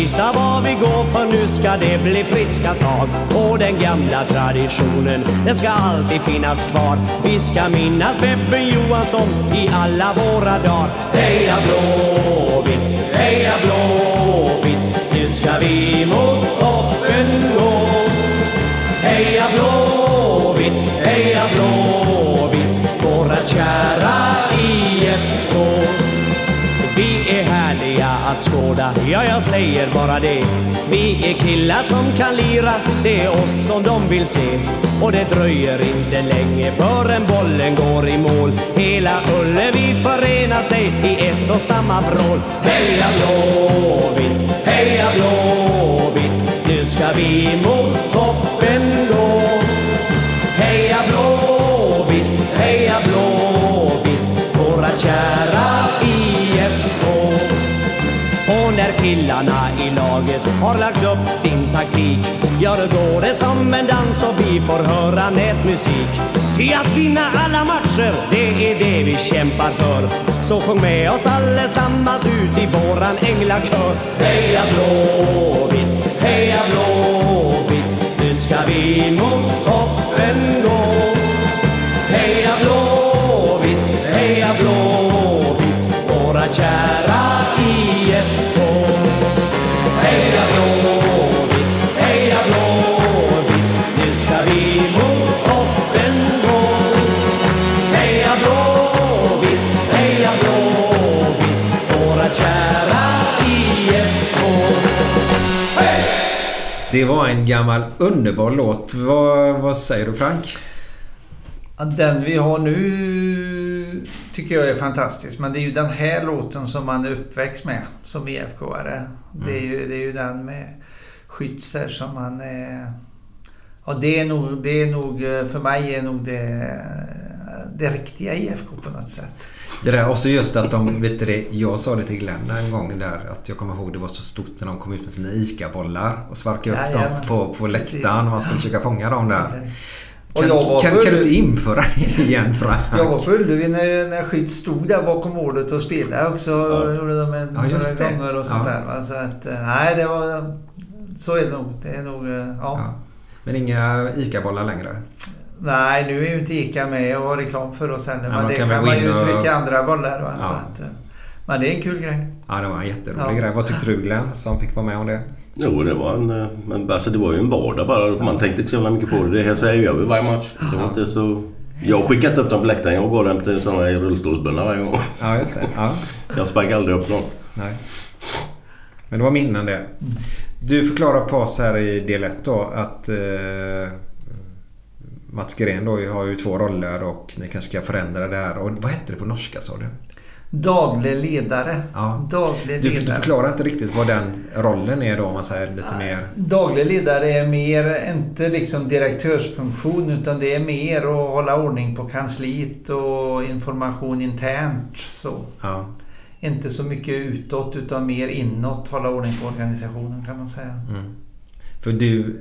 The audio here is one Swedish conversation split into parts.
visa var vi går för nu ska det bli friska tag. Och den gamla traditionen, den ska alltid finnas kvar. Vi ska minnas Beppe Johansson i alla våra ja jag säger bara det. Vi är killar som kan lira, det är oss som de vill se. Och det dröjer inte länge förrän bollen går i mål. Hela Ullevi förenar sig i ett och samma vrål. Heja Blåvitt, heja Blåvitt, nu ska vi mot toppen gå. Heja Blåvitt, heja Blåvitt, våra kära killarna i laget har lagt upp sin taktik. Ja, då går det som en dans och vi får höra nätmusik. Ty att vinna alla matcher, det är det vi kämpar för. Så sjung med oss allesammans ut i våran änglakör. Heja Blåvitt, heja Blåvitt Nu ska vi mot toppen gå. Heja Blåvitt, heja Blåvitt Våra kära IFK Det var en gammal underbar låt. Vad, vad säger du Frank? Den vi har nu tycker jag är fantastisk. Men det är ju den här låten som man är uppväxt med som IFK-are. Det, är ju, det är ju den med Schützer som man. Ja, det är nog, det är nog för mig är nog det, det riktiga IFK på något sätt. Det där, och så just att de, vet du det, jag sa det till Glenn en gång där att jag kommer ihåg det var så stort när de kom ut med sina ICA-bollar och sparkade upp Jajamän, dem på, på precis. läktaren och man skulle försöka fånga dem där. Och Kan, jag var kan, kan du inte införa det igen Frank? Jag var på Ullevi när, när Skytt stod där bakom målet och spelade också. Ja. Gjorde de en, Ja, just några det. gånger och sånt Ja. där. Va? Så att, eh, nej det var... Så är det nog. Det är nog... eh, Ja. Ja. Men inga ICA-bollar längre? Nej, nu är ju inte ICA med och har reklam för oss heller. Ja, men man det kan kan, man ju och- trycka andra bollar. Va? Så Ja. att, eh, men det är en kul grej. Ja, det var en jätterolig Ja. grej. Vad tyckte du Glenn som fick vara med om det? Jo, det var en... eh, Men alltså det var ju en vardag bara. Man tänkte inte så jävla mycket på det. Det här så här gör vi varje match. Det var inte så... Jag har skickat upp dem på läktaren. Jag går hem till sådana rullstolsbundna varje gång. Ja, just det. Ja. Jag sparkar aldrig upp någon. Nej. Men det var minnen det. Du förklarar på oss här i del 1 då att eh, Mats Gren då har ju två roller och ni kanske ska förändra det här. Och vad hette det på norska sa du? Daglig ledare. Ja. Daglig Du, du ledare. förklarar inte riktigt vad den rollen är då om man säger lite mer... Daglig ledare är mer, inte liksom direktörsfunktion utan det är mer att hålla ordning på kansliet och information internt. Så. Ja. Inte så mycket utåt utan mer inåt, hålla ordning på organisationen kan man säga. Mm. För, du,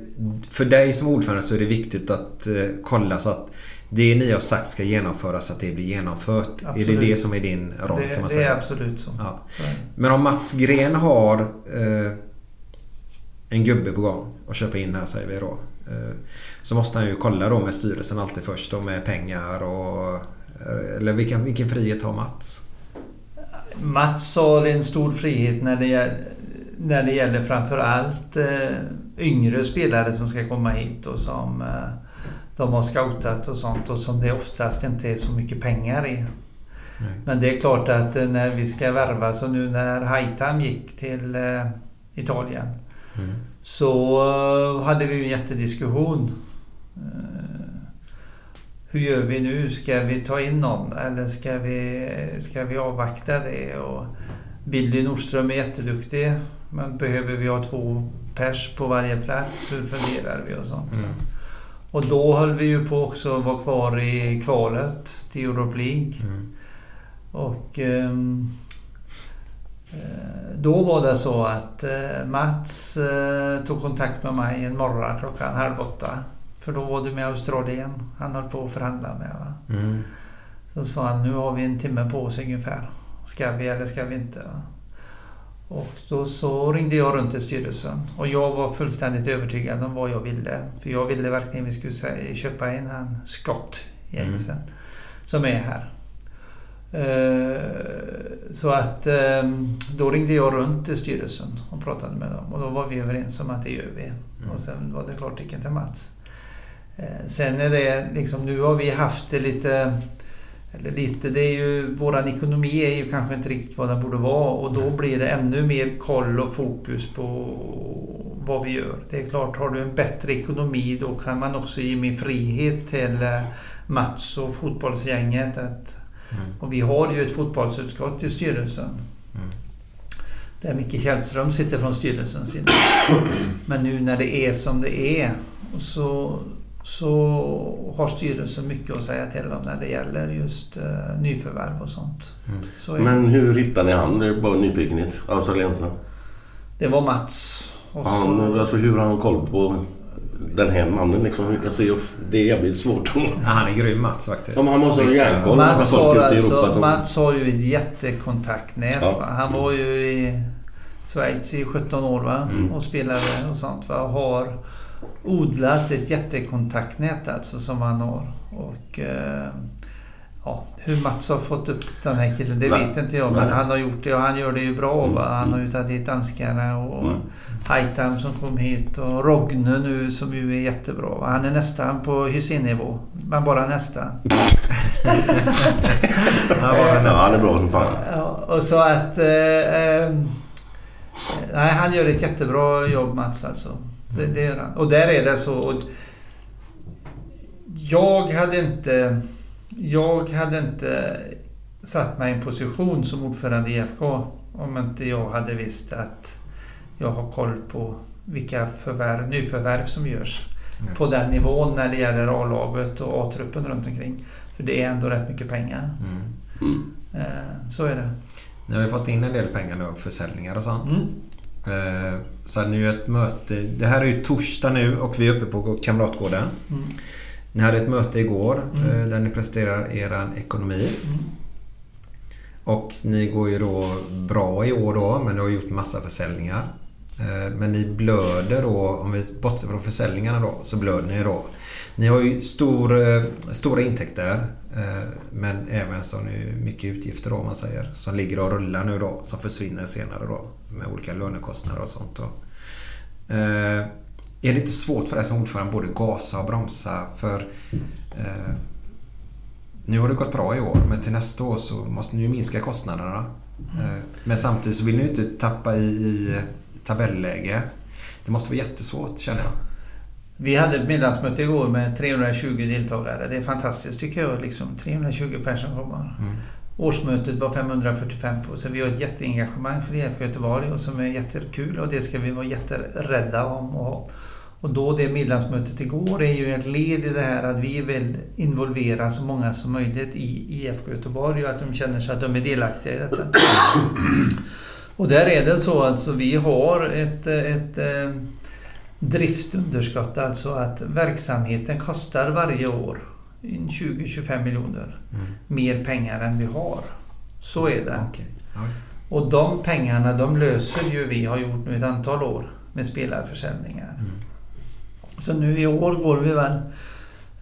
för dig som ordförande så är det viktigt att eh, kolla så att det ni har sagt ska genomföras, att det blir genomfört. Är det Absolut. det som är din roll Det, kan man det säga? är absolut så. Ja. så det. Men om Mats Gren har eh, en gubbe på gång och köpa in här säger vi då. Eh, så måste han ju kolla då med styrelsen alltid först då med pengar och... eh, Eller vilken, vilken frihet har Mats? Mats har en stor frihet när det gäller, när det gäller framförallt eh, yngre spelare som ska komma hit och som eh, de har scoutat och sånt och som det oftast inte är så mycket pengar i. Nej. Men det är klart att eh, när vi ska värva, så nu när Haitam gick till eh, Italien Mm. så hade vi en jättediskussion. Hur gör vi nu? Ska vi ta in någon eller ska vi, ska vi avvakta det? Och Billy Nordström är jätteduktig men behöver vi ha två pers på varje plats? Hur funderar vi och sånt? Mm. Och då höll vi ju på också att vara kvar i kvalet till Europe League. Mm. Och ehm, eh, då var det så att eh, Mats eh, tog kontakt med mig en morgon klockan halv åtta. För då var det med Australien han höll på att förhandla med. Mm. Så sa han, nu har vi en timme på oss ungefär. Ska vi eller ska vi inte? Va? Och då så ringde jag runt till styrelsen och jag var fullständigt övertygad om vad jag ville. För jag ville verkligen vi skulle säga, köpa in han Scott Jameson som är här. Eh, Så att eh, då ringde jag runt till styrelsen och pratade med dem och då var vi överens om att det gör vi. Och sen var det klartecken till Mats. Eh, Sen är det liksom, nu har vi haft det lite eller lite, det är ju, våran ekonomi är ju kanske inte riktigt vad den borde vara och då blir det ännu mer koll och fokus på vad vi gör. Det är klart, har du en bättre ekonomi då kan man också ge mer frihet till eh, Mats och fotbollsgänget. Att, och vi har ju ett fotbollsutskott i styrelsen. Där Micke Källström sitter från styrelsens sida. Men nu när det är som det är så, så har styrelsen mycket att säga till om när det gäller just uh, nyförvärv och sånt. Så är Men hur hittar ni han? Det är bara nyfikenhet. Australiensaren. Det var Mats. Och så, Han, alltså hur har han koll på den här mannen liksom? Alltså, det är jävligt svårt. Ja, han är grym Mats faktiskt. Ja, han måste ha järnkoll. Mats har, alltså, som- Mats har ju ett jättekontaktnät. Ja. Va? Han var ju i Schweiz i 17 år va? Mm. och spelade och sånt. Va? Och har odlat ett jättekontaktnät alltså som han har. Och, eh, ja, hur Mats har fått upp den här killen det Nej. vet inte jag. Men Nej. han har gjort det och han gör det ju bra. Va? Han har ju tagit hit danskarna och Mm. Haitam som kom hit och Rogne nu som ju är jättebra. va? Han är nästan på Hysén-nivå. Men bara nästan. Han var Ja, han är bra som fan. Ja, och så att... Eh, eh, nej, han gör ett jättebra jobb Mats alltså. Det, det gör han. Och där är det så... Jag hade inte... Jag hade inte satt mig i en position som ordförande i IFK om inte jag hade visst att jag har koll på vilka förvärv, nyförvärv som görs på den nivån när det gäller A-laget och A-truppen runt omkring. För det är ändå rätt mycket pengar. Mm. Mm. Så är det. Ni har ju fått in en del pengar nu av försäljningar och sånt. Eh, Så hade ni ju ett möte. Det här är ju torsdag nu och vi är uppe på Kamratgården. Mm. Ni hade ett möte igår Mm. eh, där ni presenterar er ekonomi. Mm. Och ni går ju då bra i år då men ni har gjort massa försäljningar. Eh, Men ni blöder då, om vi bortser från försäljningarna då, så blöder ni då. Ni har ju stor, eh, stora intäkter men även så mycket utgifter då om man säger. Som ligger och rullar nu då, som försvinner senare då. Med olika lönekostnader och sånt då. Eh, Är det inte svårt för dig som ordförande både gasa och bromsa? För eh, nu har det gått bra i år men till nästa år så måste ni ju minska kostnaderna. Eh, Men samtidigt så vill ni ju inte tappa i, i tabelläge. Det måste vara jättesvårt känner jag. Vi hade ett medlemsmöte igår med 320 deltagare. Det är fantastiskt tycker jag. Liksom, 320 personer kommer. Mm. Årsmötet var 545 på. Så vi har ett jätteengagemang för IFK Göteborg och som är jättekul och det ska vi vara jätterädda om. Och, och då det medlemsmötet igår är ju ett led i det här att vi vill involvera så många som möjligt i IFK Göteborg och att de känner sig att de är delaktiga i detta. Och där är det så alltså vi har ett, ett eh, driftunderskott, alltså att verksamheten kostar varje år 20-25 miljoner mer pengar än vi har. Så är det. Okej. Ja. Och de pengarna de löser ju vi har gjort nu ett antal år med spelarförsäljningar. Så nu i år går vi väl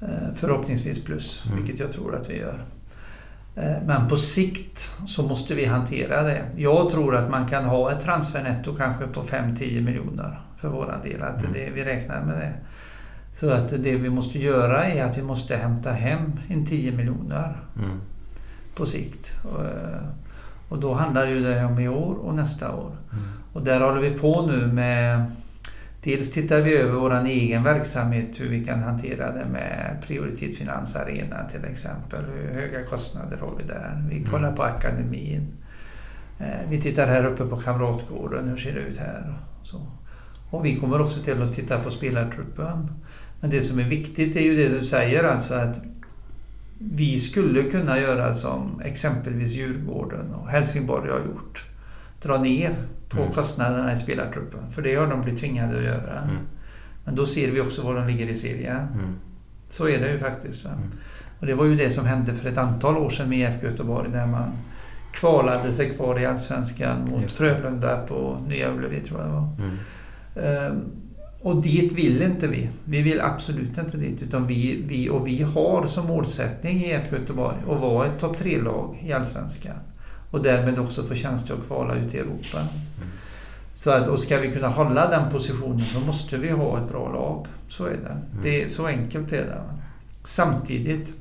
eh, förhoppningsvis plus, vilket jag tror att vi gör. Eh, Men på sikt så måste vi hantera det. Jag tror att man kan ha ett transfernetto kanske på 5-10 miljoner för våra del. Att det, vi räknar med det. Så att det vi måste göra är att vi måste hämta hem en 10 miljoner Mm. på sikt. Och, eh, Och då handlar ju det om i år och nästa år. Och där håller vi på nu med Dels tittar vi över vår egen verksamhet, hur vi kan hantera det med Prioritet Finans Arena till exempel. Hur höga kostnader har vi där? Vi kollar på akademin. Eh, Vi tittar här uppe på Kamratgården, hur ser det ut här? Så. och vi kommer också till att titta på spelartruppen. Men det som är viktigt är ju det du säger, alltså att vi skulle kunna göra som exempelvis Djurgården och Helsingborg har gjort. Dra ner på Mm. kostnaderna i spelartruppen. För det har de blivit tvingade att göra. Mm. Men då ser vi också var de ligger i serien. Mm. Så är det ju faktiskt. Mm. Och det var ju det som hände för ett antal år sedan med IFK Göteborg när man kvalade sig kvar i Allsvenskan mot. Frölunda på Nya Ullevi tror jag det var. Mm. Och dit vill inte vi. Vi vill absolut inte dit. Utan vi, vi, och vi har som målsättning i IFK Göteborg att vara ett topp tre-lag i Allsvenskan. Och därmed också få chans till att kvala ut i Europa. Så att, och ska vi kunna hålla den positionen så måste vi ha ett bra lag. Så är det. det är, så enkelt är det. Samtidigt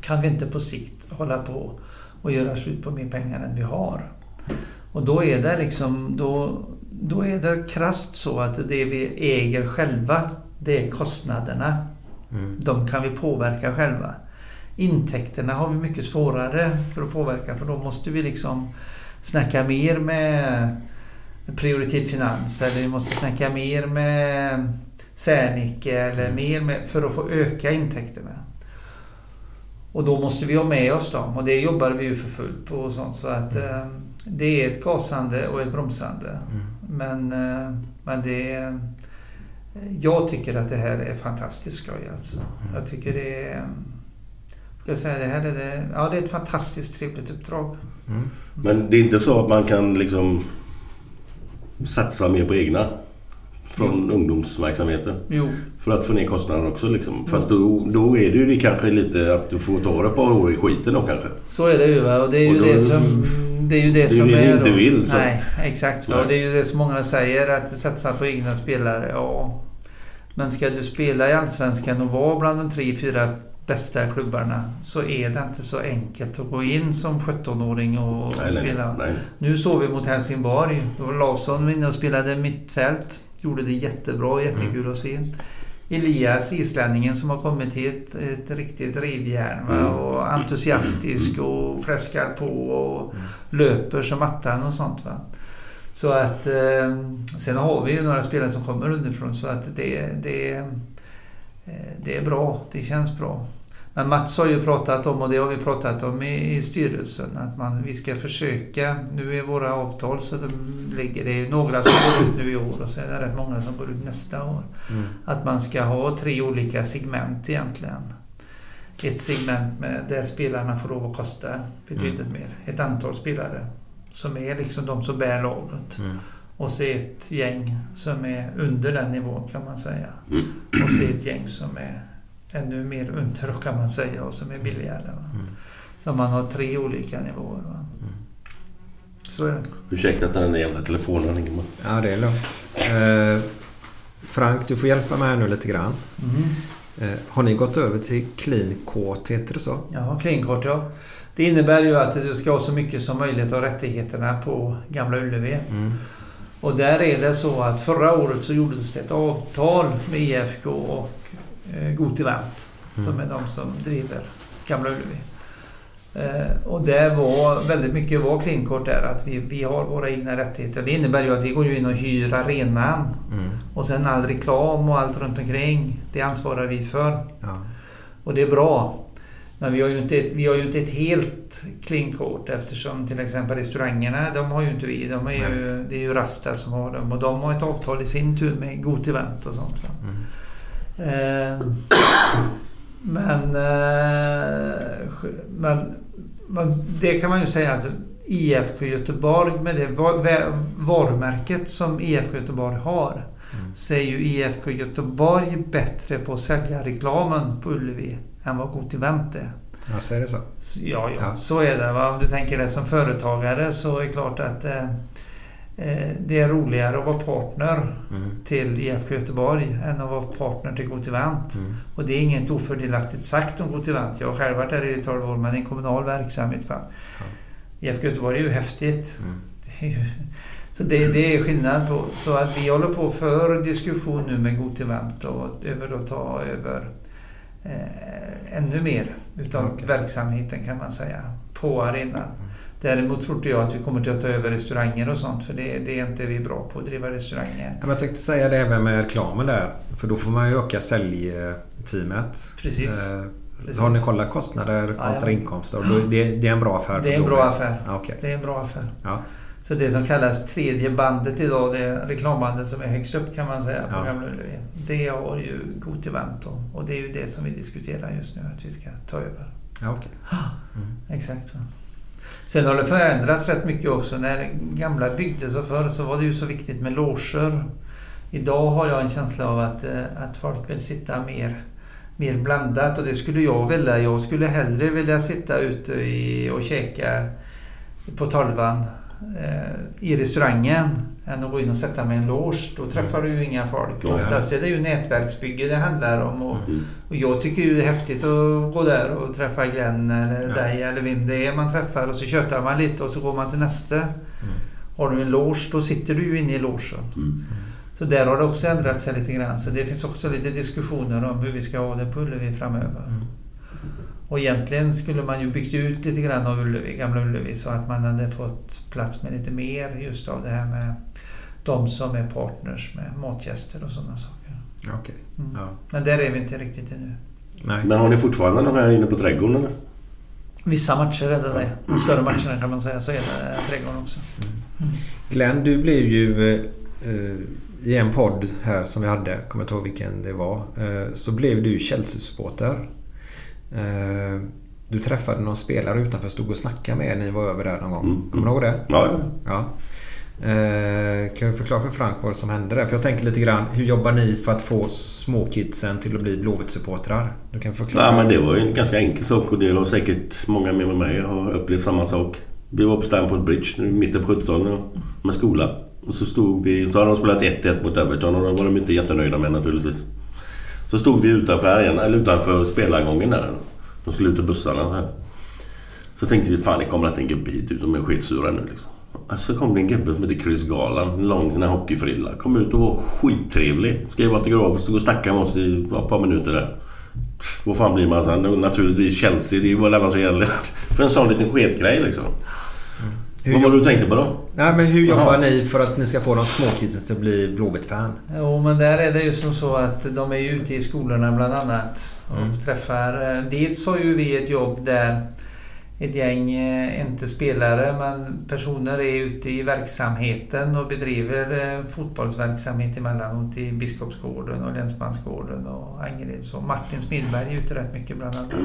kan vi inte på sikt hålla på och göra slut på mer pengar än vi har. Och då är det liksom, då, då är det krasst så att det vi äger själva, det är kostnaderna. Mm. De kan vi påverka själva. Intäkterna har vi mycket svårare för att påverka för då måste vi liksom snacka mer med Prioritet Finans eller vi måste snacka mer med Särnicke eller mer med, för att få öka intäkterna. Och då måste vi ha med oss dem och det jobbar vi ju för fullt på och sånt så att eh, det är ett gasande och ett bromsande. Men, eh, men det är, jag tycker att det här är fantastiskt skoj alltså. Jag tycker det är... Ska jag säga, det här är det, ja, det är ett fantastiskt trevligt uppdrag. Mm. Men det är inte så att man kan liksom satsa mer på egna från ungdomsverksamheten? Jo, För att få ner kostnaderna också liksom. Fast då, då är det ju det kanske lite att du får ta ett par år i skiten då kanske. så är det ju. Va? Och det är ju Och då- det som... Det är ju det, som det ni är inte vill, så Nej, exakt. Nej. Och det är ju det som många säger, att satsa på egna spelare. Ja. Men ska du spela i Allsvenskan och vara bland de tre, fyra bästa klubbarna så är det inte så enkelt att gå in som 17-åring och Nej, nej, spela. nej. Nu såg vi mot Helsingborg. Då var Larsson inne och spelade mittfält. Gjorde det jättebra, jättekul att se. Elias, islänningen som har kommit hit, ett riktigt rivjärn. Va? Mm. Och entusiastisk och fläskar på och löper som attan och sånt. Va? Så att... Eh, sen har vi ju några spelare som kommer underifrån så att det, det, eh, det är bra. Det känns bra. Men Mats har ju pratat om, och det har vi pratat om i, i styrelsen, att man, vi ska försöka. Nu är våra avtal så de ligger, det är några som går ut nu i år och så är det rätt många som går ut nästa år. Mm. Att man ska ha tre olika segment egentligen. Ett segment med, där spelarna får lov att kosta betydligt mer. Ett antal spelare som är liksom de som bär laget. Mm. och se ett gäng som är under den nivån kan man säga. Och se ett gäng som är ännu mer under kan man säga och som är billigare. Va? Så man har tre olika nivåer. Va? Så är det. Ursäkta att den där jävla telefonen ringer. man. Ja, det är lugnt. Eh, Frank, du får hjälpa mig här nu lite grann. Eh, har ni gått över till clean quote, heter det så? Ja, cleankort ja. Det innebär ju att du ska ha så mycket som möjligt av rättigheterna på Gamla Ullevi. Och där är det så att förra året så gjordes det ett avtal med IFK och eh, Gotivent som är de som driver Gamla Ullevi. Eh, och det var väldigt mycket var cleankort där att vi, vi har våra egna rättigheter. Det innebär ju att vi går in och hyr arenan och sen all reklam och allt runt omkring det ansvarar vi för. Ja. Och det är bra. Men vi har ju inte ett, vi har ju inte ett helt clean-kort eftersom till exempel restaurangerna, de har ju inte vi. De är ju, det är ju Rasta som har dem och de har ett avtal i sin tur med Gotivent och sånt. Va? Eh, men, eh, men, men det kan man ju säga att IFK Göteborg med det varumärket som IFK Göteborg har så är ju IFK Göteborg bättre på att sälja reklamen på Ullevi än vad Gotivent är. Jag säger det så. Så- Ja, ja, Ja. så är det. Va? Om du tänker det som företagare så är det klart att eh, det är roligare att vara partner till IFK Göteborg än att vara partner till Gotivent. Och det är inget ofördelaktigt sagt om Gotivent. Jag har själv varit där i 12 år men det är en kommunal verksamhet. Va? IFK Göteborg är ju häftigt. Det är ju, så det, det är skillnad på. Så att vi håller på för diskussion nu med Gotivent och över att ta över eh, ännu mer utav Okej. verksamheten kan man säga på arenan. Däremot tror inte jag att vi kommer till att ta över restauranger och sånt för det, det är inte vi bra på att driva restauranger. Ja, jag tänkte säga det även med reklamen där. För då får man ju öka säljteamet. Precis. Eh, Precis. Har ni kollat kostnader kontra Jajamän. inkomster? Och då, det, det är en bra affär? Det är en bra affär. Ja, okej. Det är en bra affär. Ja. Så det som kallas tredje bandet idag, det reklambandet som är högst upp kan man säga på Ja. Gamla Ullevi. Det har ju Gotivent då. Och det är ju det som vi diskuterar just nu att vi ska ta över. Ja, okej. Exakt. Sen har det förändrats rätt mycket också. När gamla byggdes och förr så var det ju så viktigt med loger. Idag har jag en känsla av att, eh, att folk vill sitta mer, mer blandat och det skulle jag vilja. Jag skulle hellre vilja sitta ute i, och käka på tolvan i restaurangen än att gå in och sätta mig i en loge. Då träffar du ju inga folk. Oftast är det ju nätverksbygge det handlar om. Och, och jag tycker ju det är häftigt att gå där och träffa Glenn eller Ja. dig eller vem det är man träffar och så tjötar man lite och så går man till nästa. Har du en loge då sitter du ju inne i logen. Så där har det också ändrat sig lite grann. Så det finns också lite diskussioner om hur vi ska ha det på Ullevi framöver. Och egentligen skulle man ju byggt ut lite grann av Ullevi, Gamla Ullevi så att man hade fått plats med lite mer just av det här med de som är partners med matgäster och sådana saker. Okej. Mm. Ja. Men där är vi inte riktigt ännu. Nej. Men har ni fortfarande de här inne på trädgården eller? Vissa matcher är det det. De större matcherna kan man säga så är det trädgården också. Glenn, du blev ju eh, i en podd här som vi hade, kommer inte ihåg vilken det var, eh, så blev du Chelsea-supporter. Eh, du träffade någon spelare utanför, stod och snackade med er när ni var över där någon gång. Mm. Kommer du ihåg det? Ja, ja. Eh, kan du förklara för Frank vad som hände där? För jag tänker lite grann, hur jobbar ni för att få småkidsen till att bli Blåvitt-supportrar? Du kan förklara. Ja, men det var ju en ganska enkel sak och det har säkert många med mig har upplevt samma sak. Vi var på Stamford Bridge i mitten på 70-talet med skola. Och så stod vi... Så hade de spelat 1-1 mot Everton och då var de inte jättenöjda med naturligtvis. Så stod vi utanför, arenan, eller utanför spelargången där. De skulle ut till bussarna. Här. Så tänkte vi fan det kommer att en gubbe hit ut. De är skitsura nu liksom. Alltså, så kom det en gubbe som heter Chris Garland. En lång sån här hockeyfrilla. Kom ut och var skittrevlig. Skrev autograf och stod och snackade med oss i ja, ett par minuter där. Vad fan blir man sen? Naturligtvis Chelsea. Det är ju vad det annars gäller. För en sån liten sketgrej liksom. Hur Vad var det du tänkte på då? Nej, men hur jobbar Jaha. ni för att ni ska få de småkidsen till att bli Blåvitt-fan? Jo, men där är det ju som så att de är ju ute i skolorna bland annat och träffar... eh, Dels har ju vi ett jobb där ett gäng, eh, inte spelare, men personer är ute i verksamheten och bedriver eh, fotbollsverksamhet emellanåt i Biskopsgården och Länsmansgården och Angered. Så Martin Smidberg är ute rätt mycket bland annat.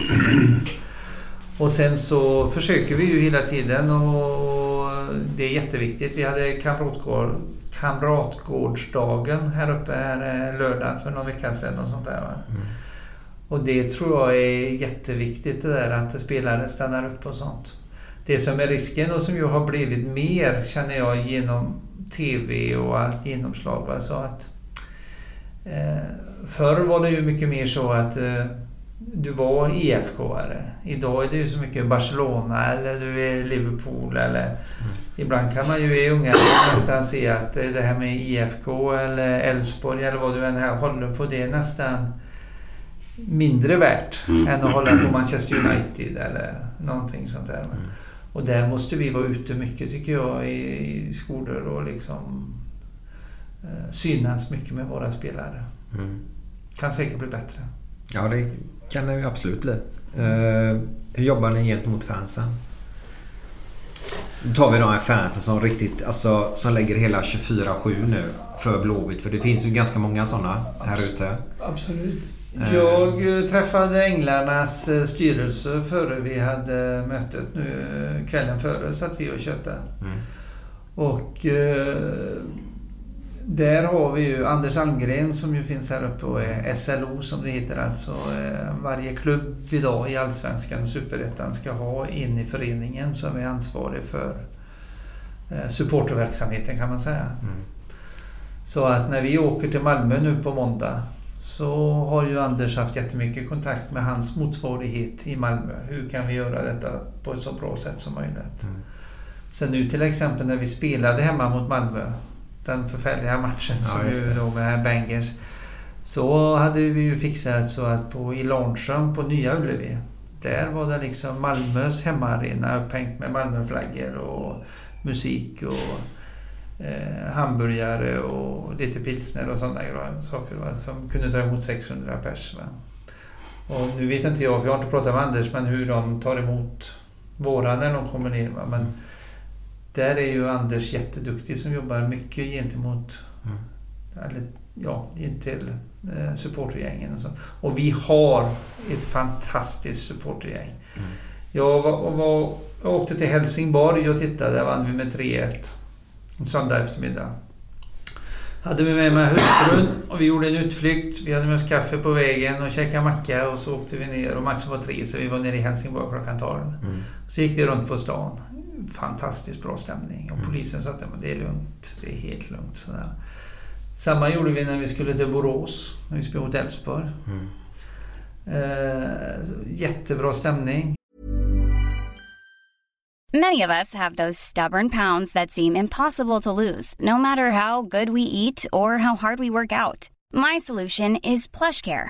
Och sen så försöker vi ju hela tiden att det är jätteviktigt. Vi hade kamratgård, kamratgårdsdagen här uppe här eh, lördag för någon vecka sedan och sånt där. Mm. Och det tror jag är jätteviktigt det där att spelare stannar upp och sånt. Det som är risken och som ju har blivit mer känner jag genom TV och allt genomslag. Va? Så att, eh, förr var det ju mycket mer så att eh, du var IFK-are. Idag är det ju så mycket Barcelona eller du är Liverpool eller Ibland kan man ju i unga nästan se att det här med IFK eller Elfsborg eller vad du än här håller på det är nästan mindre värt Mm. än att hålla på Manchester United eller någonting sånt där. Och där måste vi vara ute mycket tycker jag i, i skolor och liksom eh, synas mycket med våra spelare. Mm. Kan säkert bli bättre. Ja, det kan det ju absolut bli. Eh, hur jobbar ni gentemot fansen? Då tar vi de här fansen som riktigt, alltså som lägger hela 24-7 nu för Blåvitt. För det finns ju ganska många sådana här ute. Absolut. Eh. Jag eh, träffade Änglarnas styrelse före vi hade mötet nu kvällen före satt vi och köttade. Mm. Och eh, där har vi ju Anders Almgren som ju finns här uppe och är SLO som det heter alltså. Eh, varje klubb idag i Allsvenskan och Superettan ska ha in i föreningen som är ansvarig för eh, supporterverksamheten kan man säga. Mm. Så att när vi åker till Malmö nu på måndag så har ju Anders haft jättemycket kontakt med hans motsvarighet i Malmö. Hur kan vi göra detta på ett så bra sätt som möjligt? Mm. Sen nu till exempel när vi spelade hemma mot Malmö, den förfärliga matchen Ja, som ju då med Bangers. Så hade vi ju fixat så att på, i Launchon på Nya Ullevi, där var det liksom Malmös hemmaarena upphängt med Malmöflaggor och musik och eh, hamburgare och lite pilsner och sådana saker va, som kunde ta emot 600 pers. Va. Och nu vet inte jag, för jag har inte pratat med Anders, men hur de tar emot våra när de kommer ner. Va. Men där är ju Anders jätteduktig som jobbar mycket gentemot Mm. eller, ja, in till eh, supportergängen och sånt. Och vi har ett fantastiskt supportergäng. Mm. Jag, var, var, jag åkte till Helsingborg och tittade, där vann vi med 3-1. En söndag eftermiddag. Hade vi med mig hustrun och vi gjorde en utflykt. Vi hade med oss kaffe på vägen och käkade macka och så åkte vi ner och matchen var tre så vi var nere i Helsingborg klockan 12. Mm. Så gick vi runt på stan. Fantastiskt bra stämning och polisen sa att "Ja, men det är lugnt. Det är helt lugnt. Sådär. Samma gjorde vi när vi skulle till Borås, när vi spelade mot Elfsborg. Mm. Eh, jättebra stämning. Many of us have those stubborn pounds that seem impossible to lose, no matter how good we eat or how hard we work out. My solution is PlushCare.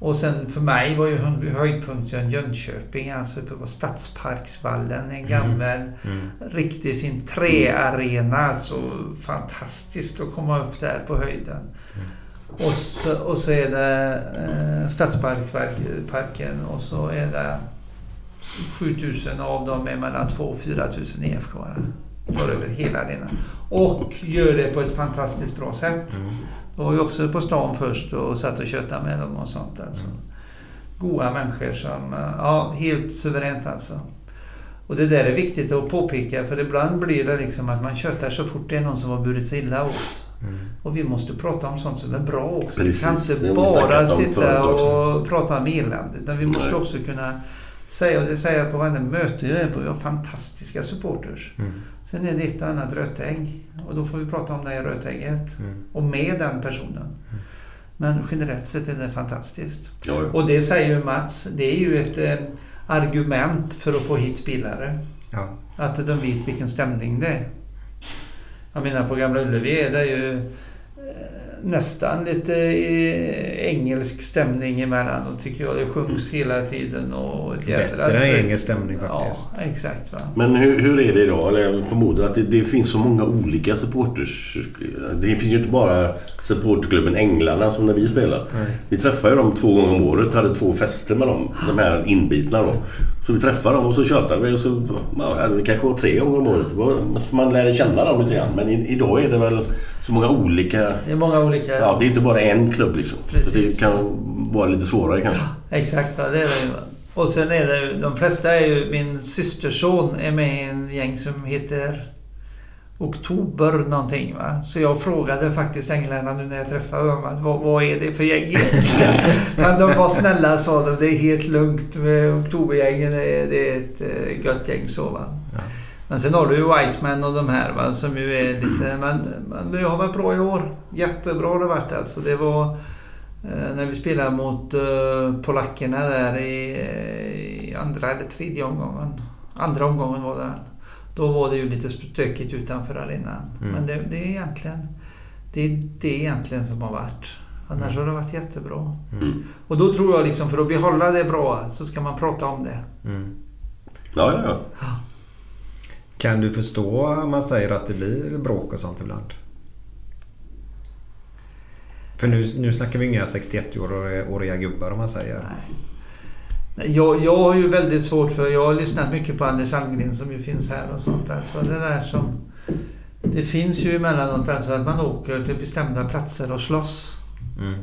Och sen för mig var ju hö- höjdpunkten Jönköping, alltså uppe på Stadsparksvallen. En gammal, riktigt fin träarena. Alltså fantastiskt att komma upp där på höjden. Och, så, och så är det eh, Stadsparksparken och så är det 7000 av dem är mellan 2 och 4000 IFK. tar över hela arenan. Och gör det på ett fantastiskt bra sätt. Var vi också på stan först och satt och köttade med dem och sånt. Alltså. Goa människor som, eh, ja, helt suveränt alltså. Och det där är viktigt att påpeka för ibland blir det liksom att man köttar så fort det är någon som har burit sig illa åt. Och vi måste prata om sånt som är bra också. Precis, vi kan inte bara sitta och prata om elände. Utan vi måste Nej. också kunna och det säger jag på varje möte jag är på, vi har fantastiska supporters. Sen är det ett och annat rötägg. Och då får vi prata om det här rötägget. Och med den personen. Men generellt sett är det fantastiskt. Ja, ja. Och det säger ju Mats, det är ju ett eh, argument för att få hit spelare. Ja. Att de vet vilken stämning det är. Jag menar på Gamla Ullevi är det ju nästan lite eh, engelsk stämning emellan och tycker jag. Det sjungs hela tiden och ett jädra Bättre än engelsk stämning faktiskt. Ja, exakt. Va? Men hur, hur är det idag? Eller jag förmodar att det, det finns så många olika supporters. Det finns ju inte bara supporterklubben Änglarna som när vi spelar. Vi träffar ju dem två gånger om året. Hade två fester med dem. De här inbitna då. Så vi träffar dem och så tjötar vi. Och så, ja, det kanske var tre gånger om året. Man lärde känna dem lite grann. Men idag är det väl så många olika... Det är många olika... Ja, det är inte bara en klubb liksom. Så Precis. det kan vara lite svårare kanske. Exakt, va? det är det. Och sen är det de flesta är ju, min systerson är med i en gäng som heter Oktober någonting va. Så jag frågade faktiskt änglarna nu när jag träffade dem att vad, vad är det för gäng egentligen? Men de var snälla sa de, det är helt lugnt med Oktobergängen, det är, ett eh, gött gäng så va. Men sen har du ju Wiseman och de här va, som ju är lite... Men, men det har varit bra i år. Jättebra har det varit alltså. Det var eh, när vi spelade mot eh, polackerna där i, i andra eller tredje omgången. Andra omgången var det. Då var det ju lite stökigt utanför arenan. Men det, det är egentligen det, är det egentligen som har varit. Annars har det varit jättebra. Och då tror jag liksom för att behålla det bra så ska man prata om det. Ja, ja, ja. Kan du förstå om man säger att det blir bråk och sånt ibland? För nu, nu snackar vi inga 61-åriga gubbar om man säger. Nej, Jag, jag har ju väldigt svårt för... Jag har lyssnat mycket på Anders Almgren som ju finns här och sånt. Alltså det där som... Det finns ju emellanåt alltså att man åker till bestämda platser och slåss. Mm.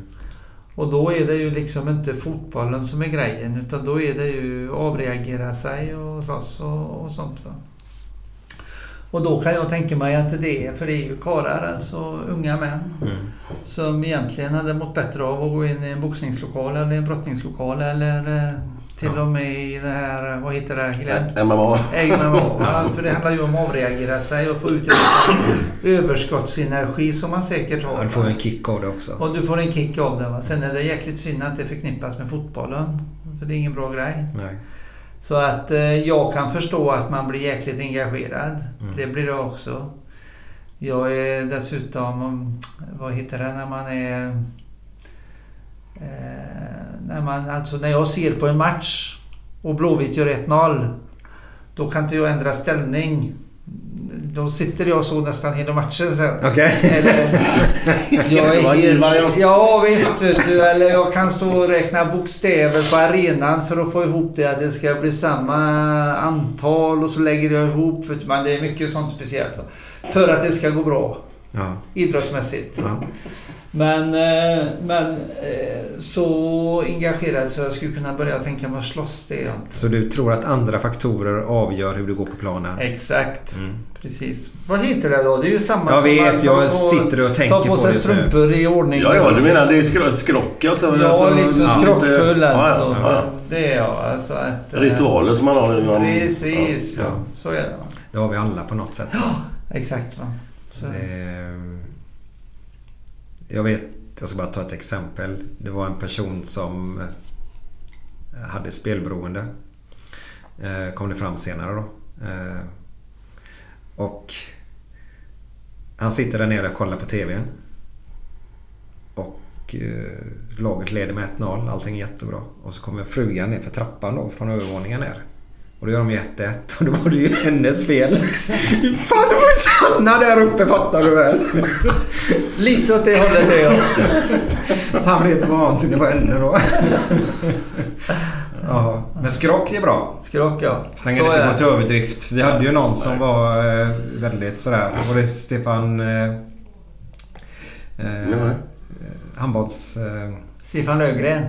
Och då är det ju liksom inte fotbollen som är grejen utan då är det ju avreagera sig och slåss och, och sånt. Va? Och då kan jag tänka mig att det är, för det är ju karlar, alltså unga män. Som egentligen hade mått bättre av att gå in i en boxningslokal eller en brottningslokal eller till och med i det här, vad heter det Glenn? MMA. MMA. Ja, för det handlar ju om att avreagera sig och få ut en överskottsenergi som man säkert har. Ja, du får en kick av det också. Och du får en kick av det. Va? Sen är det jäkligt synd att det förknippas med fotbollen. För det är ingen bra grej. Nej. Så att eh, jag kan förstå att man blir jäkligt engagerad. Mm. Det blir jag också. Jag är dessutom, vad heter det när man är... Eh, när, man, alltså när jag ser på en match och Blåvitt gör 1-0. Då kan inte jag ändra ställning. Då sitter jag så nästan hela matchen sen. Okej. Jag är variant. ja visst vet du. Eller jag kan stå och räkna bokstäver på arenan för att få ihop det. Att det ska bli samma antal och så lägger jag ihop. För, men det är mycket sånt speciellt. För att det ska gå bra. Ja. Idrottsmässigt. Ja. Men, eh, men eh, så engagerad så jag skulle kunna börja tänka mig att slåss. Det är. Så du tror att andra faktorer avgör hur du går på planen? Exakt. Precis. Vad heter det då? Det är ju samma Jag som vet, att jag ta- sitter och tänker Ta på på sig strumpor i ordning. Ja, ja, du menar det är skro- skrocka och så? Ja, liksom ja, skrockfull lite- alltså. Ja, ja, ja. Det är jag. Alltså att, eh, Ritualer som man har i någon... Precis. Ja. Så är det. Det har vi alla på något sätt. Exakt. Va? Så. Det, jag vet, jag ska bara ta ett exempel. Det var en person som eh, hade spelberoende. Eh, Kom det fram senare då. Eh, Och han sitter där nere och kollar på TVn. Och laget leder med 1-0. Allting är jättebra. Och så kommer frugan ner för trappan då från övervåningen ner. Och då gör de ju 1-1 och då var det ju hennes fel. Fan, stanna där uppe fattar du väl? Lite åt det hållet är jag. Så han blev helt vansinnig på henne då. Ja, men skrock är bra. Skrock ja. Slänga Så lite på till överdrift. Vi hade ju någon som var eh, väldigt sådär. Var det Stefan... Eh, eh, handbolls... Eh, Stefan Löfgren.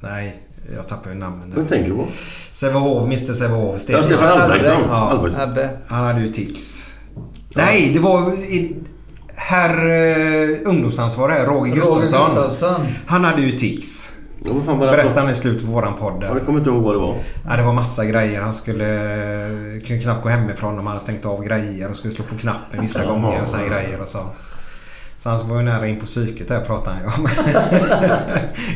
nej, jag tappar ju namnet nu. tänker du på? Sävehof, Mr Sävehof. Stefan. Albrektsson. Ja. Han hade ju tics. Nej, det var i, herr eh, ungdomsansvarig här, Roger Roger Gustafsson. Gustafsson. Han hade ju tics. Ja, fan? Berättade han i slutet på våran podd. Jag kommer inte ihåg vad det var. Ja, det var massa grejer. Han skulle kunde knappt gå hemifrån om han hade stängt av grejer och skulle slå på knappen vissa gånger och såna grejer och sånt. Så han var ju nära in på psyket där pratade han ju om.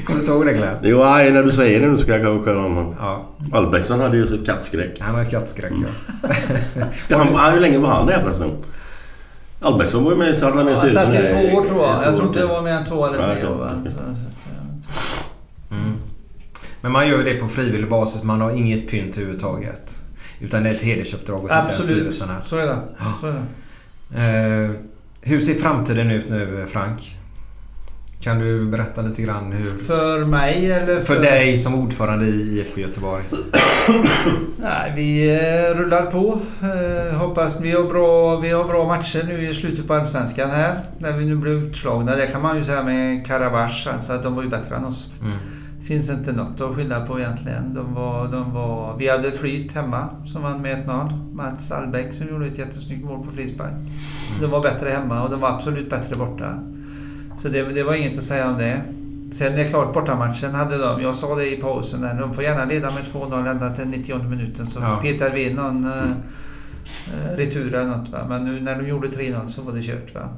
Kommer du inte ihåg det Glenn? Jo, nej, när du säger det nu ska jag kanske köra honom. Ja, Albrektsson hade ju så kattskräck. han har kattskräck ja. Ja, Han, han, hur länge var han där förresten? Albrektsson var ju med i satt med i Han styrelsen satt i två år tror jag. Jag tror inte det var mer än två eller tre år. Mm. Men man gör ju det på frivillig basis. Man har inget pynt överhuvudtaget. Utan det är ett hedersuppdrag att sitta i Absolut. styrelsen här. Så är det. Så är det. Eh, hur ser framtiden ut nu Frank? Kan du berätta lite grann hur... För mig eller För dig som ordförande i IFK Göteborg. Nej, vi eh, rullar på. Eh, hoppas vi har, bra, vi har bra matcher nu i slutet på Allsvenskan här. När vi nu blev utslagna. Det kan man ju säga med Karabach. Alltså att de var ju bättre än oss. Mm. Finns inte något att skylla på egentligen. De var, de var, vi hade Flyt hemma som vann med 1-0. Mats Albeck som gjorde ett jättesnyggt mål på frispark. De var bättre hemma och de var absolut bättre borta. Så det, det var inget att säga om det. Sen är det klart, bortamatchen hade de, jag sa det i pausen där, de får gärna leda med 2-0 ända till 90 minuten så Ja. petar vi in någon eh, eh, retur eller något. Va? Men nu när de gjorde 3-0 så var det kört. Va?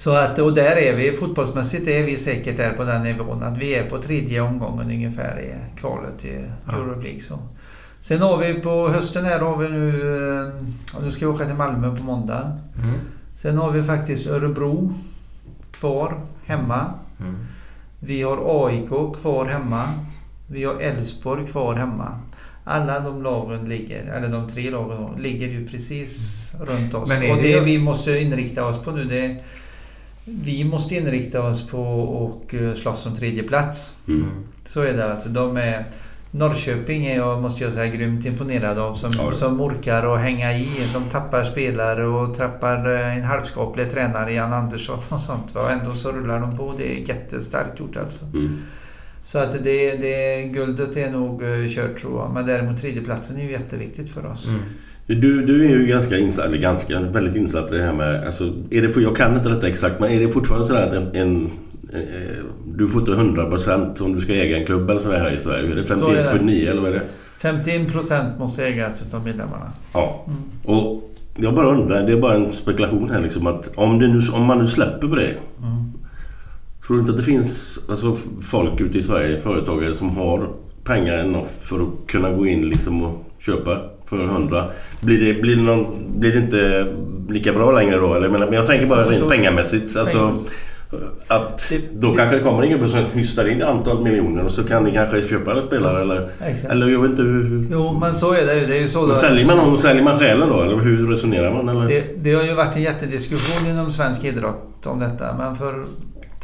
Så att, och där är vi, fotbollsmässigt är vi säkert där på den nivån att vi är på tredje omgången ungefär i kvalet till Ja. Europe League. Så. Sen har vi på hösten här har vi nu, eh, och nu ska vi åka till Malmö på måndag. Mm. Sen har vi faktiskt Örebro kvar hemma. Mm. Vi har AIK kvar hemma. Vi har Elfsborg kvar hemma. Alla de lagen ligger, eller de tre lagen ligger ju precis runt oss. Men är och det- det vi måste inrikta oss på nu det är vi måste inrikta oss på och eh, slåss om tredje plats. Mm. Så är det alltså. De är, Norrköping är jag, måste jag säga, grymt imponerad av som, Ja, som orkar att hänga i. De tappar spelare och trappar eh, en halvskaplig tränare, Jan Andersson och sånt. Och ändå så rullar de på. Det är jättestarkt gjort alltså. Mm. Så att det, det, guldet är nog eh, kört tror jag. Men däremot tredjeplatsen är ju jätteviktigt för oss. Mm. Du, du är ju ganska insatt, eller ganska, väldigt insatt i det här med... Alltså, är det, jag kan inte detta exakt, men är det fortfarande så att en... en eh, du får inte 100% om du ska äga en klubb eller så här i Sverige. Är det Så är det. 51 49 eller vad är det? 51% måste ägas utav medlemmarna. Ja. Mm. Och jag bara undrar, det är bara en spekulation här liksom att om, nu, om man nu släpper på det. Mm. Tror du inte att det finns alltså, folk ute i Sverige, företagare som har pengar enough för att kunna gå in liksom och köpa för 100? Blir det, blir det, någon, blir det inte lika bra längre då? Eller, men, jag tänker bara Jag rent pengamässigt. Alltså, att Det- då det- kanske det kommer en gubbe som hystar in antal miljoner och så kan ni kanske köpa en spelare eller... Exakt. Eller jag vet inte hur... Jo, men så är det ju. Det är ju så. Men säljer man någon, säljer man själen då? Eller hur resonerar man? Eller? Det, det har ju varit en jättediskussion inom svensk idrott om detta. Men för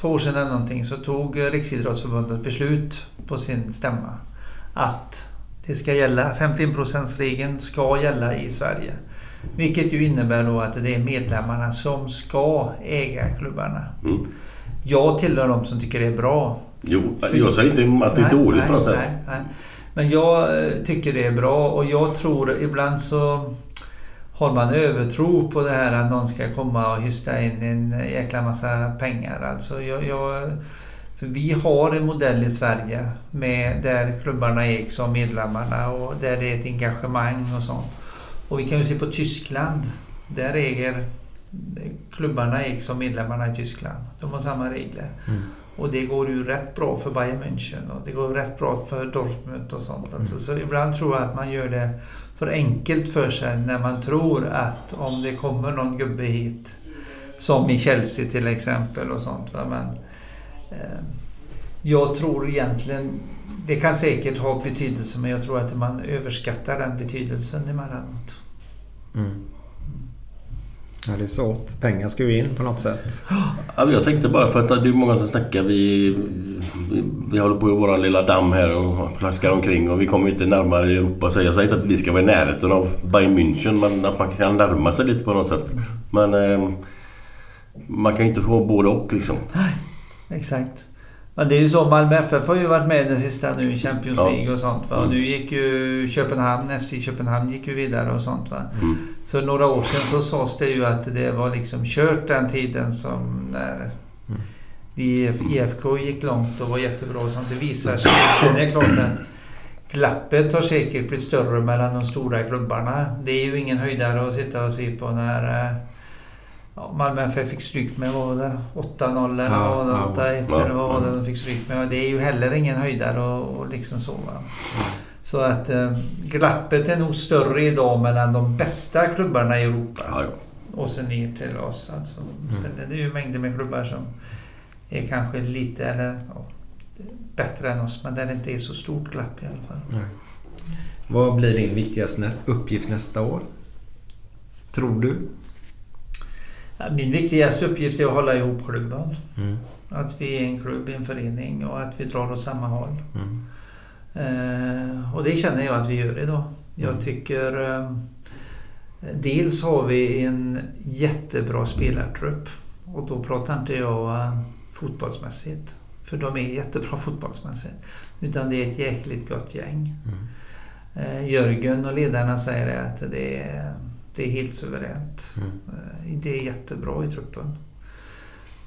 två år sedan eller någonting så tog Riksidrottsförbundet beslut på sin stämma att det ska gälla, 51%-regeln ska gälla i Sverige. Vilket ju innebär då att det är medlemmarna som ska äga klubbarna. Mm. Jag tillhör de som tycker det är bra. Jo, jag säger inte att det är Nej, dåligt nej, på något sätt. nej, nej. Men jag eh, tycker det är bra och jag tror ibland så har man övertro på det här att någon ska komma och hysta in en jäkla massa pengar. Alltså jag, jag, för vi har en modell i Sverige med, där klubbarna ägs av medlemmarna och där det är ett engagemang och sånt. Och vi kan ju se på Tyskland. Där äger klubbarna ägs av medlemmarna i Tyskland. De har samma regler. Och det går ju rätt bra för Bayern München och det går rätt bra för Dortmund och sånt. Alltså, så ibland tror jag att man gör det för enkelt för sig när man tror att om det kommer någon gubbe hit som i Chelsea till exempel och sånt. Va? Men, jag tror egentligen, det kan säkert ha betydelse men jag tror att man överskattar den betydelsen emellanåt. Mm. Ja, det är svårt. Pengar ska ju in på något sätt. Ja, jag tänkte bara för att det är många som snackar. Vi, vi, vi håller på i vår lilla damm här och plaskar omkring och vi kommer inte närmare Europa. Så jag säger inte att vi ska vara i närheten av Bayern München men att man kan närma sig lite på något sätt. Men eh, man kan inte få både och liksom. Nej, exakt. Men det är ju så, Malmö FF har ju varit med den sista nu i Champions Ja. League och sånt. Va? Och nu gick ju Köpenhamn, FC Köpenhamn gick ju vidare och sånt. Va? Mm. För några år sedan så sades det ju att det var liksom kört den tiden som när vi IFK gick långt och var jättebra och sånt. Det visar sig. Sen är det klart att glappet har säkert blivit större mellan de stora klubbarna. Det är ju ingen höjdare att sitta och se på när eh, ja, Malmö FF fick stryk med, vad var det? 8-0 eller Ja, vad var det? 8-1 ja. eller vad var det de fick stryk med? Det är ju heller ingen höjdare och, och liksom så. Va? Så att eh, glappet är nog större idag mellan de bästa klubbarna i Europa Ja, ja. och sen ner till oss. Alltså. Sen är det ju mängder med klubbar som är kanske lite eller ja, bättre än oss men där det inte är så stort glapp i alla fall. Vad blir din viktigaste uppgift nästa år? Tror du? Min viktigaste uppgift är att hålla ihop klubben. Mm. Att vi är en klubb, en förening och att vi drar åt samma håll. Mm. Eh, och det känner jag att vi gör idag. Jag Mm. tycker... Eh, dels har vi en jättebra spelartrupp. Och då pratar inte jag eh, fotbollsmässigt. För de är jättebra fotbollsmässigt. Utan det är ett jäkligt gott gäng. Mm. Eh, Jörgen och ledarna säger att det är, det är helt suveränt. Mm. Eh, Det är jättebra i truppen.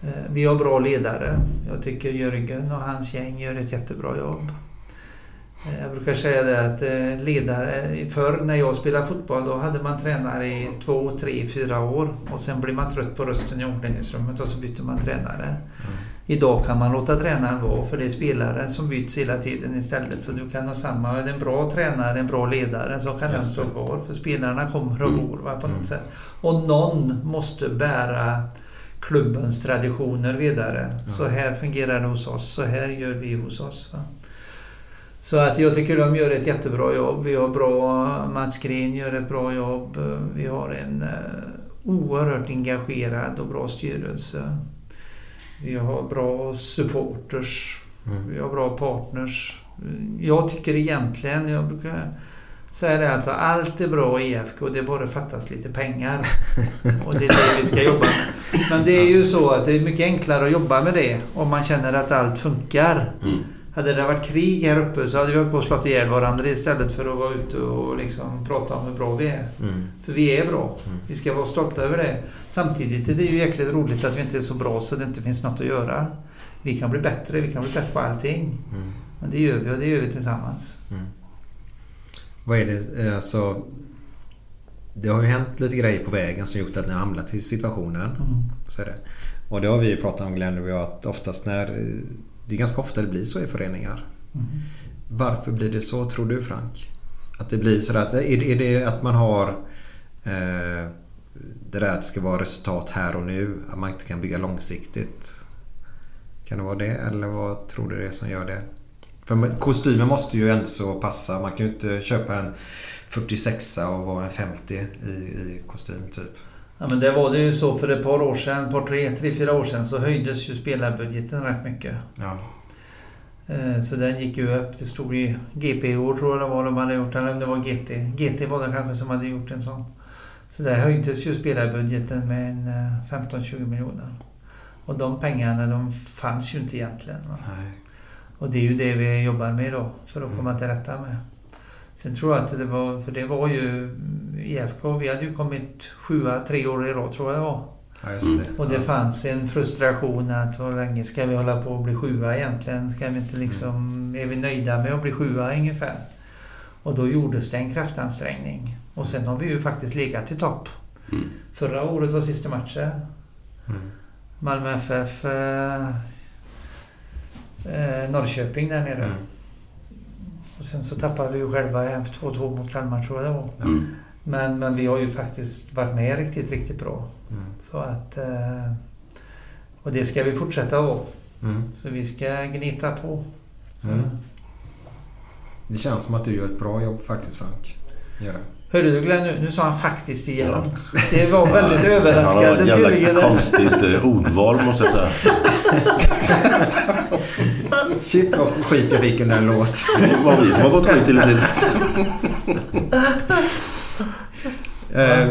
Eh, Vi har bra ledare. Jag tycker Jörgen och hans gäng gör ett jättebra jobb. Eh, Jag brukar säga det att ledare, förr när jag spelade fotboll då hade man tränare i två, tre, fyra år och sen blir man trött på rösten i omklädningsrummet och så byter man tränare. Idag kan man låta tränaren vara för det är spelare som byts hela tiden istället. Så du kan ha samma, en bra tränare, en bra ledare så kan den stå kvar. För spelarna kommer och Mm. går va, på något sätt. Och någon måste bära klubbens traditioner vidare. Så här fungerar det hos oss, så här gör vi hos oss. Va? Så att jag tycker de gör ett jättebra jobb. Vi har bra, Mats Green gör ett bra jobb. Vi har en eh, oerhört engagerad och bra styrelse. Vi har bra supporters. Mm. Vi har bra partners. Jag tycker egentligen, jag brukar säga det alltså, allt är bra i IFK, det bara fattas lite pengar. Och det är det vi ska jobba med. Men det är ju så att det är mycket enklare att jobba med det om man känner att allt funkar. Mm. Hade det varit krig här uppe så hade vi hållit på att slå ihjäl varandra istället för att vara ute och liksom prata om hur bra vi är. Mm. För vi är bra. Vi ska vara stolta över det. Samtidigt är det ju jäkligt roligt att vi inte är så bra så det inte finns något att göra. Vi kan bli bättre, vi kan bli bättre på allting. Mm. Men det gör vi och det gör vi tillsammans. Vad är det, eh, alltså... Det har ju hänt lite grejer på vägen som gjort att ni har hamnat i situationen. Mm. Så är det. Och det har vi ju pratat om Glenn och jag att oftast när... Det är ganska ofta det blir så i föreningar. Mm. Varför blir det så tror du Frank? Att det blir så att, är, det att man har eh, det där att det ska vara resultat här och nu? Att man inte kan bygga långsiktigt? Kan det vara det? Eller vad tror du det är som gör det? För kostymen måste ju ändå så passa. Man kan ju inte köpa en 46 och vara en 50 i, i kostym typ. Ja, men det var det ju så för ett par år sedan, ett par tre, tre, fyra år sedan så höjdes ju spelarbudgeten rätt mycket. Ja. Eh, Så den gick ju upp. Det stod i GP i år tror jag det var de hade gjort, eller om det var GT. GT var det kanske som hade gjort en sån. Så där höjdes ju spelarbudgeten med en eh, 15-20 miljoner. Och de pengarna de fanns ju inte egentligen. Va? Nej. Och det är ju det vi jobbar med idag för att komma till rätta med. Sen tror jag att det var, för det var ju IFK, vi hade ju kommit sjua tre år i rad tror jag det var. Ja, just det. Och det fanns en frustration att hur länge ska vi hålla på att bli sjua egentligen? Ska vi inte liksom, är vi nöjda med att bli sjua ungefär? Och då gjordes det en kraftansträngning. Och sen har vi ju faktiskt legat i topp. Mm. Förra året var sista matchen. Mm. Malmö FF eh, eh, Norrköping där nere. Och sen så tappade vi ju själva hem 2-2 mot Kalmar tror jag det var. Mm. Men, men vi har ju faktiskt varit med riktigt, riktigt bra. Mm. Så att... Eh, och det ska vi fortsätta vara. Mm. Så vi ska gnita på. Mm. Det känns som att du gör ett bra jobb faktiskt Frank. Gör det. Hörde du Glenn nu? Nu sa han faktiskt igen. Det var väldigt Han har överraskande ett tydligen. jävla konstigt eh, ordval måste jag säga. Shit vad skit jag fick under en låt. Det var vi som har fått skit till lite. Eh,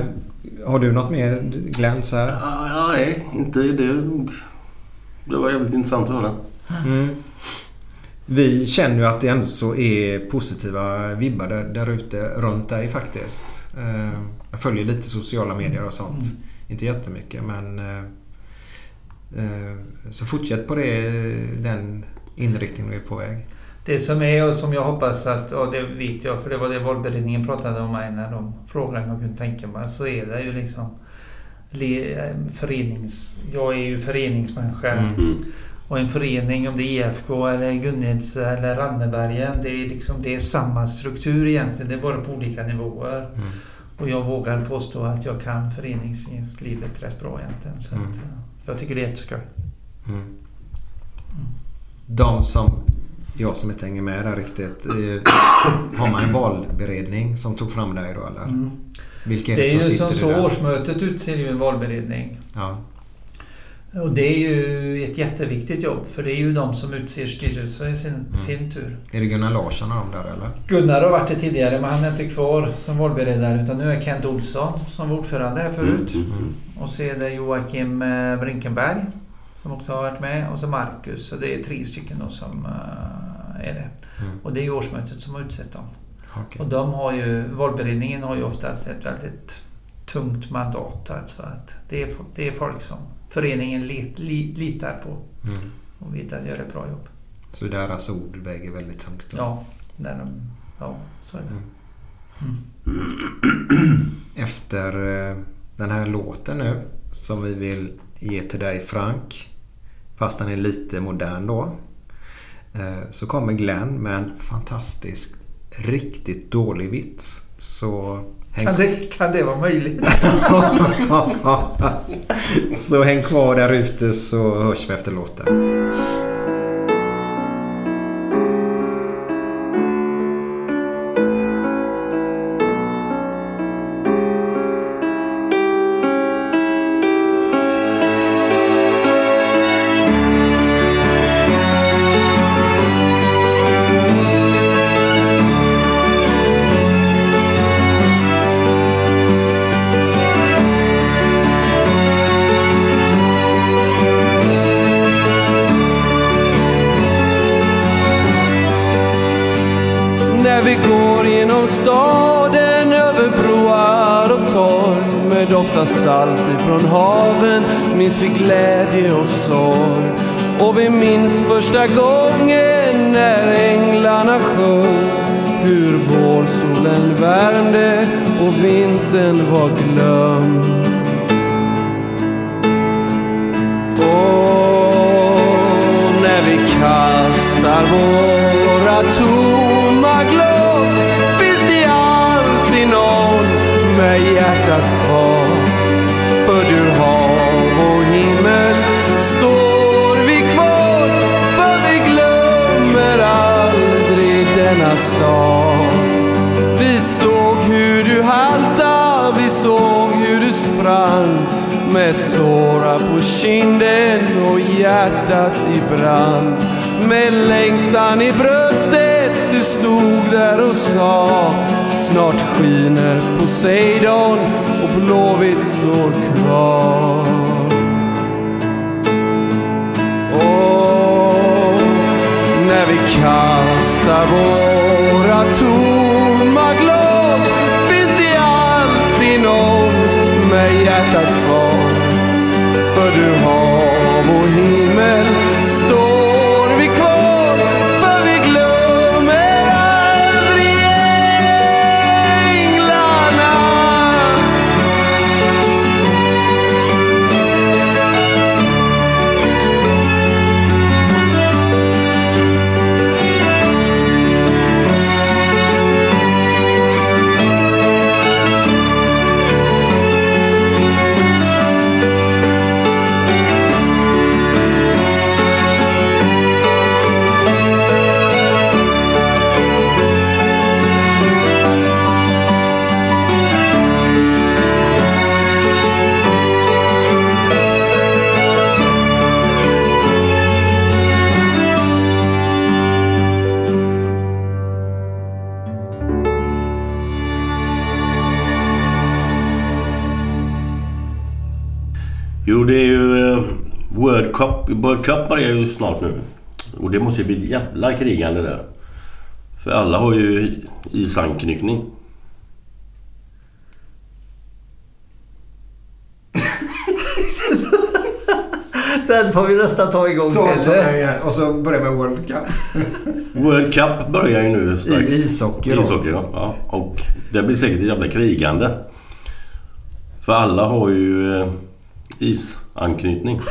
har du något mer Glenn? Så här? Ah, Nej, inte det. Det var jävligt intressant att höra. Mm. Vi känner ju att det ändå så är positiva vibbar där, där ute runt dig faktiskt. Eh, jag följer lite sociala medier och sånt. Inte jättemycket men eh, så fortsätt på det, den inriktningen vi är på väg. Det som är och som jag hoppas att, och det vet jag för det var det valberedningen pratade om mig när de frågade om jag kunde tänka mig, så är det ju liksom le- förenings... Jag är ju föreningsmänniska. Mm. Och en förening, om det är IFK eller Gunneds eller Rannebergen, det är, liksom, det är samma struktur egentligen. Det är bara på olika nivåer. Mm. Och jag vågar påstå att jag kan föreningslivet rätt bra egentligen. Så Mm. att, eh, jag tycker det är jätteskoj. Mm. De som jag som inte hänger med där riktigt. Eh, har man en valberedning som tog fram dig då eller? Mm. Vilka är Det det, är som ju sitter som så, den? årsmötet utser ju en valberedning. Ja. Och det är ju ett jätteviktigt jobb för det är ju de som utser styrelse i sin, sin tur. Är det Gunnar Larsson och de där eller? Gunnar har varit det tidigare men han är inte kvar som valberedare utan nu är Kent Olsson som var ordförande här förut. Mm, mm. Och så är det Joakim eh, Brinkenberg som också har varit med och så Marcus. Så det är tre stycken då som eh, är det. Mm. Och det är årsmötet som har utsett dem. Okej. Och de har ju, valberedningen har ju oftast ett väldigt tungt mandat. Alltså att det, är, det är folk som föreningen lit, li, litar på Mm. och vet att göra ett bra jobb. Så deras ord väger väldigt tungt då? Ja, när de, ja så är det. Efter eh, den här låten nu som vi vill ge till dig Frank. Fast den är lite modern då. eh, Så kommer Glenn med en fantastisk, riktigt dålig vits. Så häng, Kan det, kan det vara möjligt? så häng kvar där ute så hörs vi efter låten. Och vi minns första gången när änglarna sjöng hur vårsolen värmde och vintern var glömd. Och när vi kastar våra tomma glas finns det alltid någon med hjärtat kvar. Stad. Vi såg hur du halta, vi såg hur du sprang med tårar på kinden och hjärtat i brand. Med längtan i bröstet, du stod där och sa Snart skiner Poseidon och Blåvitt står kvar. Och när vi kan kastar våra tomma glas finns det alltid någon med hjärtat World Cup börjar ju snart nu. Och det måste ju bli ett jävla krigande där. För alla har ju isanknytning. Den får vi nästan ta igång Så, till. ta. Och så börjar med World Cup. World Cup börjar ju nu strax. I ishockey då. Ishockey, ja. ja. Och det blir säkert ett jävla krigande. För alla har ju eh, isanknytning.